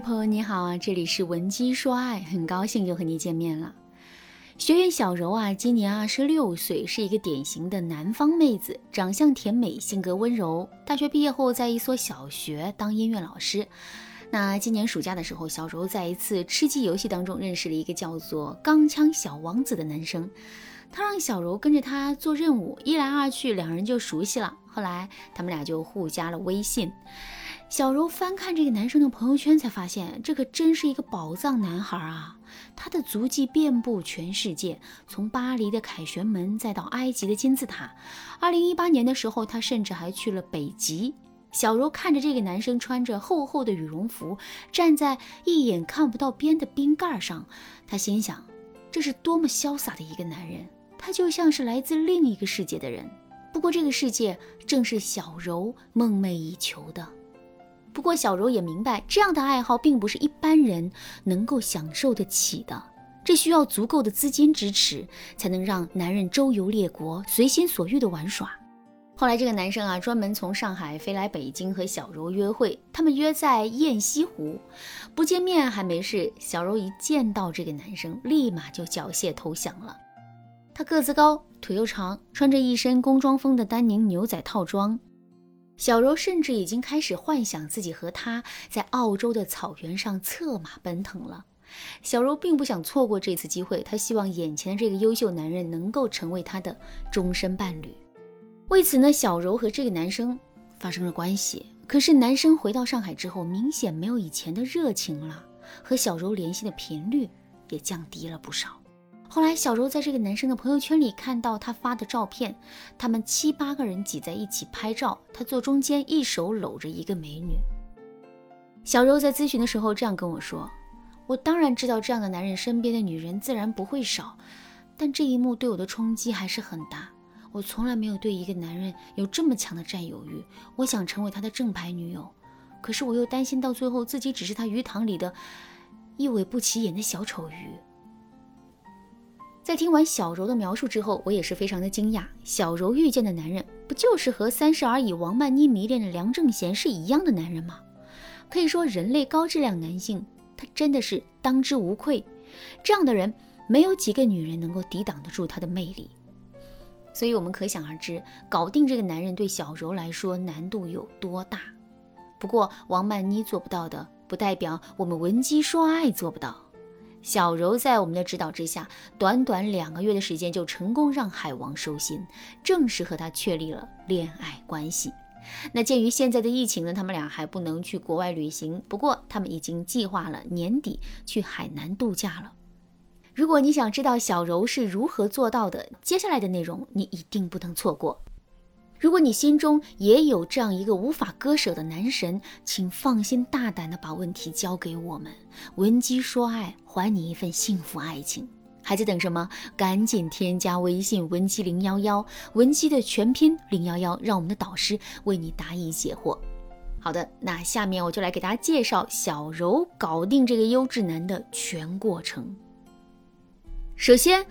朋友你好啊，这里是文姬说爱，很高兴又和你见面了。学员小柔啊，今年二十六岁，是一个典型的南方妹子，长相甜美，性格温柔。大学毕业后，在一所小学当音乐老师。那今年暑假的时候，小柔在一次吃鸡游戏当中认识了一个叫做“钢枪小王子”的男生，他让小柔跟着他做任务，一来二去，两人就熟悉了。后来他们俩就互加了微信。小柔翻看这个男生的朋友圈，才发现这可真是一个宝藏男孩啊！他的足迹遍布全世界，从巴黎的凯旋门，再到埃及的金字塔。二零一八年的时候，他甚至还去了北极。小柔看着这个男生穿着厚厚的羽绒服，站在一眼看不到边的冰盖上，他心想：这是多么潇洒的一个男人！他就像是来自另一个世界的人。不过，这个世界正是小柔梦寐以求的。不过，小柔也明白，这样的爱好并不是一般人能够享受得起的，这需要足够的资金支持，才能让男人周游列国，随心所欲的玩耍。后来，这个男生啊，专门从上海飞来北京和小柔约会，他们约在雁西湖，不见面还没事，小柔一见到这个男生，立马就缴械投降了。他个子高，腿又长，穿着一身工装风的丹宁牛仔套装。小柔甚至已经开始幻想自己和他在澳洲的草原上策马奔腾了。小柔并不想错过这次机会，她希望眼前的这个优秀男人能够成为她的终身伴侣。为此呢，小柔和这个男生发生了关系。可是男生回到上海之后，明显没有以前的热情了，和小柔联系的频率也降低了不少。后来，小柔在这个男生的朋友圈里看到他发的照片，他们七八个人挤在一起拍照，他坐中间，一手搂着一个美女。小柔在咨询的时候这样跟我说：“我当然知道这样的男人身边的女人自然不会少，但这一幕对我的冲击还是很大。我从来没有对一个男人有这么强的占有欲，我想成为他的正牌女友，可是我又担心到最后自己只是他鱼塘里的一尾不起眼的小丑鱼。”在听完小柔的描述之后，我也是非常的惊讶。小柔遇见的男人，不就是和《三十而已》王曼妮迷恋的梁正贤是一样的男人吗？可以说，人类高质量男性，他真的是当之无愧。这样的人，没有几个女人能够抵挡得住他的魅力。所以，我们可想而知，搞定这个男人对小柔来说难度有多大。不过，王曼妮做不到的，不代表我们闻鸡说爱做不到。小柔在我们的指导之下，短短两个月的时间就成功让海王收心，正式和他确立了恋爱关系。那鉴于现在的疫情呢，他们俩还不能去国外旅行，不过他们已经计划了年底去海南度假了。如果你想知道小柔是如何做到的，接下来的内容你一定不能错过。如果你心中也有这样一个无法割舍的男神，请放心大胆的把问题交给我们，闻鸡说爱，还你一份幸福爱情。还在等什么？赶紧添加微信文姬零幺幺，文姬的全拼零幺幺，让我们的导师为你答疑解惑。好的，那下面我就来给大家介绍小柔搞定这个优质男的全过程。首先。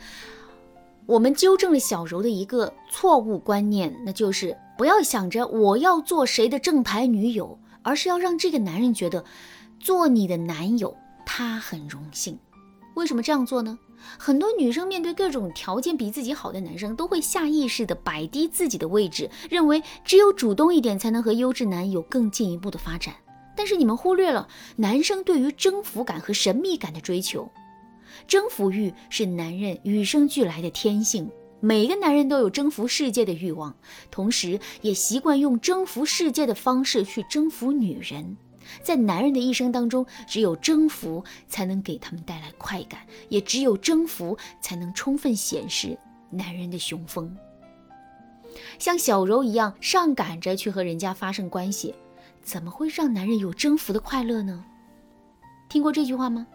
我们纠正了小柔的一个错误观念，那就是不要想着我要做谁的正牌女友，而是要让这个男人觉得做你的男友他很荣幸。为什么这样做呢？很多女生面对各种条件比自己好的男生，都会下意识的摆低自己的位置，认为只有主动一点才能和优质男友更进一步的发展。但是你们忽略了男生对于征服感和神秘感的追求。征服欲是男人与生俱来的天性，每个男人都有征服世界的欲望，同时也习惯用征服世界的方式去征服女人。在男人的一生当中，只有征服才能给他们带来快感，也只有征服才能充分显示男人的雄风。像小柔一样上赶着去和人家发生关系，怎么会让男人有征服的快乐呢？听过这句话吗？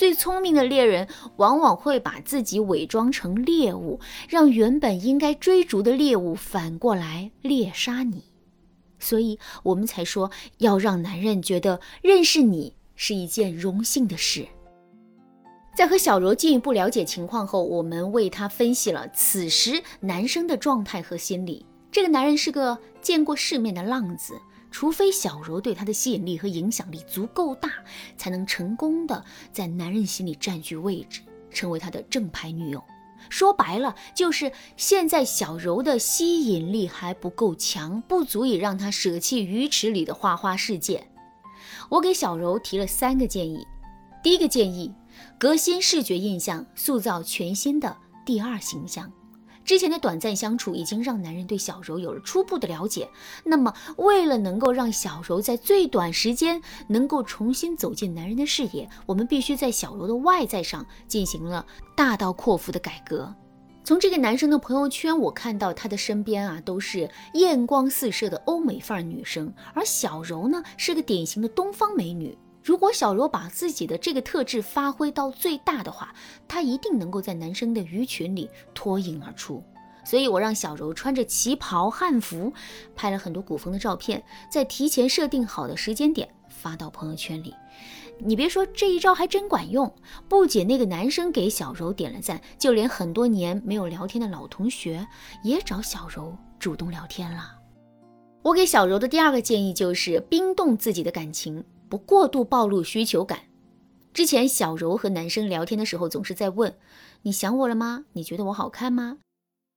最聪明的猎人往往会把自己伪装成猎物，让原本应该追逐的猎物反过来猎杀你。所以，我们才说要让男人觉得认识你是一件荣幸的事。在和小柔进一步了解情况后，我们为他分析了此时男生的状态和心理。这个男人是个见过世面的浪子，除非小柔对他的吸引力和影响力足够大，才能成功的在男人心里占据位置，成为他的正牌女友。说白了，就是现在小柔的吸引力还不够强，不足以让他舍弃鱼池里的花花世界。我给小柔提了三个建议：第一个建议，革新视觉印象，塑造全新的第二形象。之前的短暂相处已经让男人对小柔有了初步的了解。那么，为了能够让小柔在最短时间能够重新走进男人的视野，我们必须在小柔的外在上进行了大刀阔斧的改革。从这个男生的朋友圈，我看到他的身边啊都是艳光四射的欧美范儿女生，而小柔呢是个典型的东方美女。如果小柔把自己的这个特质发挥到最大的话，她一定能够在男生的鱼群里脱颖而出。所以我让小柔穿着旗袍汉服，拍了很多古风的照片，在提前设定好的时间点发到朋友圈里。你别说，这一招还真管用。不仅那个男生给小柔点了赞，就连很多年没有聊天的老同学也找小柔主动聊天了。我给小柔的第二个建议就是冰冻自己的感情。不过度暴露需求感。之前小柔和男生聊天的时候，总是在问：“你想我了吗？你觉得我好看吗？”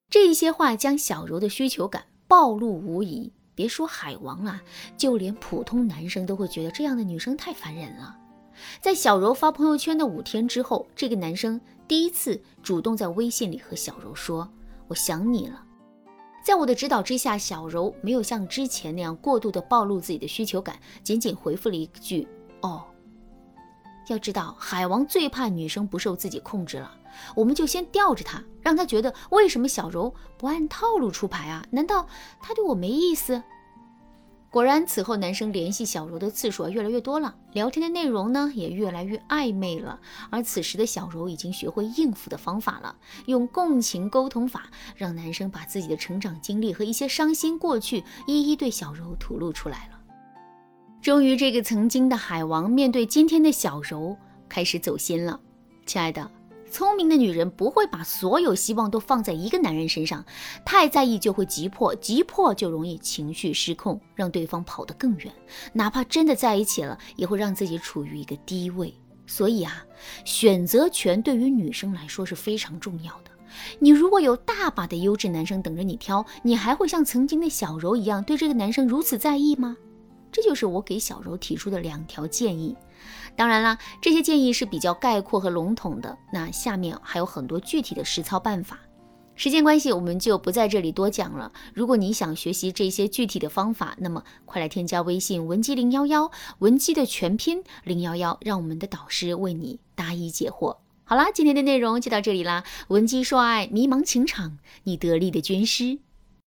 这一些话将小柔的需求感暴露无遗。别说海王了，就连普通男生都会觉得这样的女生太烦人了。在小柔发朋友圈的五天之后，这个男生第一次主动在微信里和小柔说：“我想你了。”在我的指导之下，小柔没有像之前那样过度的暴露自己的需求感，仅仅回复了一句“哦”。要知道，海王最怕女生不受自己控制了，我们就先吊着他，让他觉得为什么小柔不按套路出牌啊？难道他对我没意思？果然，此后男生联系小柔的次数啊越来越多了，聊天的内容呢也越来越暧昧了。而此时的小柔已经学会应付的方法了，用共情沟通法，让男生把自己的成长经历和一些伤心过去一一对小柔吐露出来了。终于，这个曾经的海王面对今天的小柔，开始走心了。亲爱的。聪明的女人不会把所有希望都放在一个男人身上，太在意就会急迫，急迫就容易情绪失控，让对方跑得更远。哪怕真的在一起了，也会让自己处于一个低位。所以啊，选择权对于女生来说是非常重要的。你如果有大把的优质男生等着你挑，你还会像曾经的小柔一样对这个男生如此在意吗？这就是我给小柔提出的两条建议。当然啦，这些建议是比较概括和笼统的。那下面还有很多具体的实操办法。时间关系，我们就不在这里多讲了。如果你想学习这些具体的方法，那么快来添加微信文姬零幺幺，文姬的全拼零幺幺，让我们的导师为你答疑解惑。好啦，今天的内容就到这里啦。文姬说爱，迷茫情场，你得力的军师。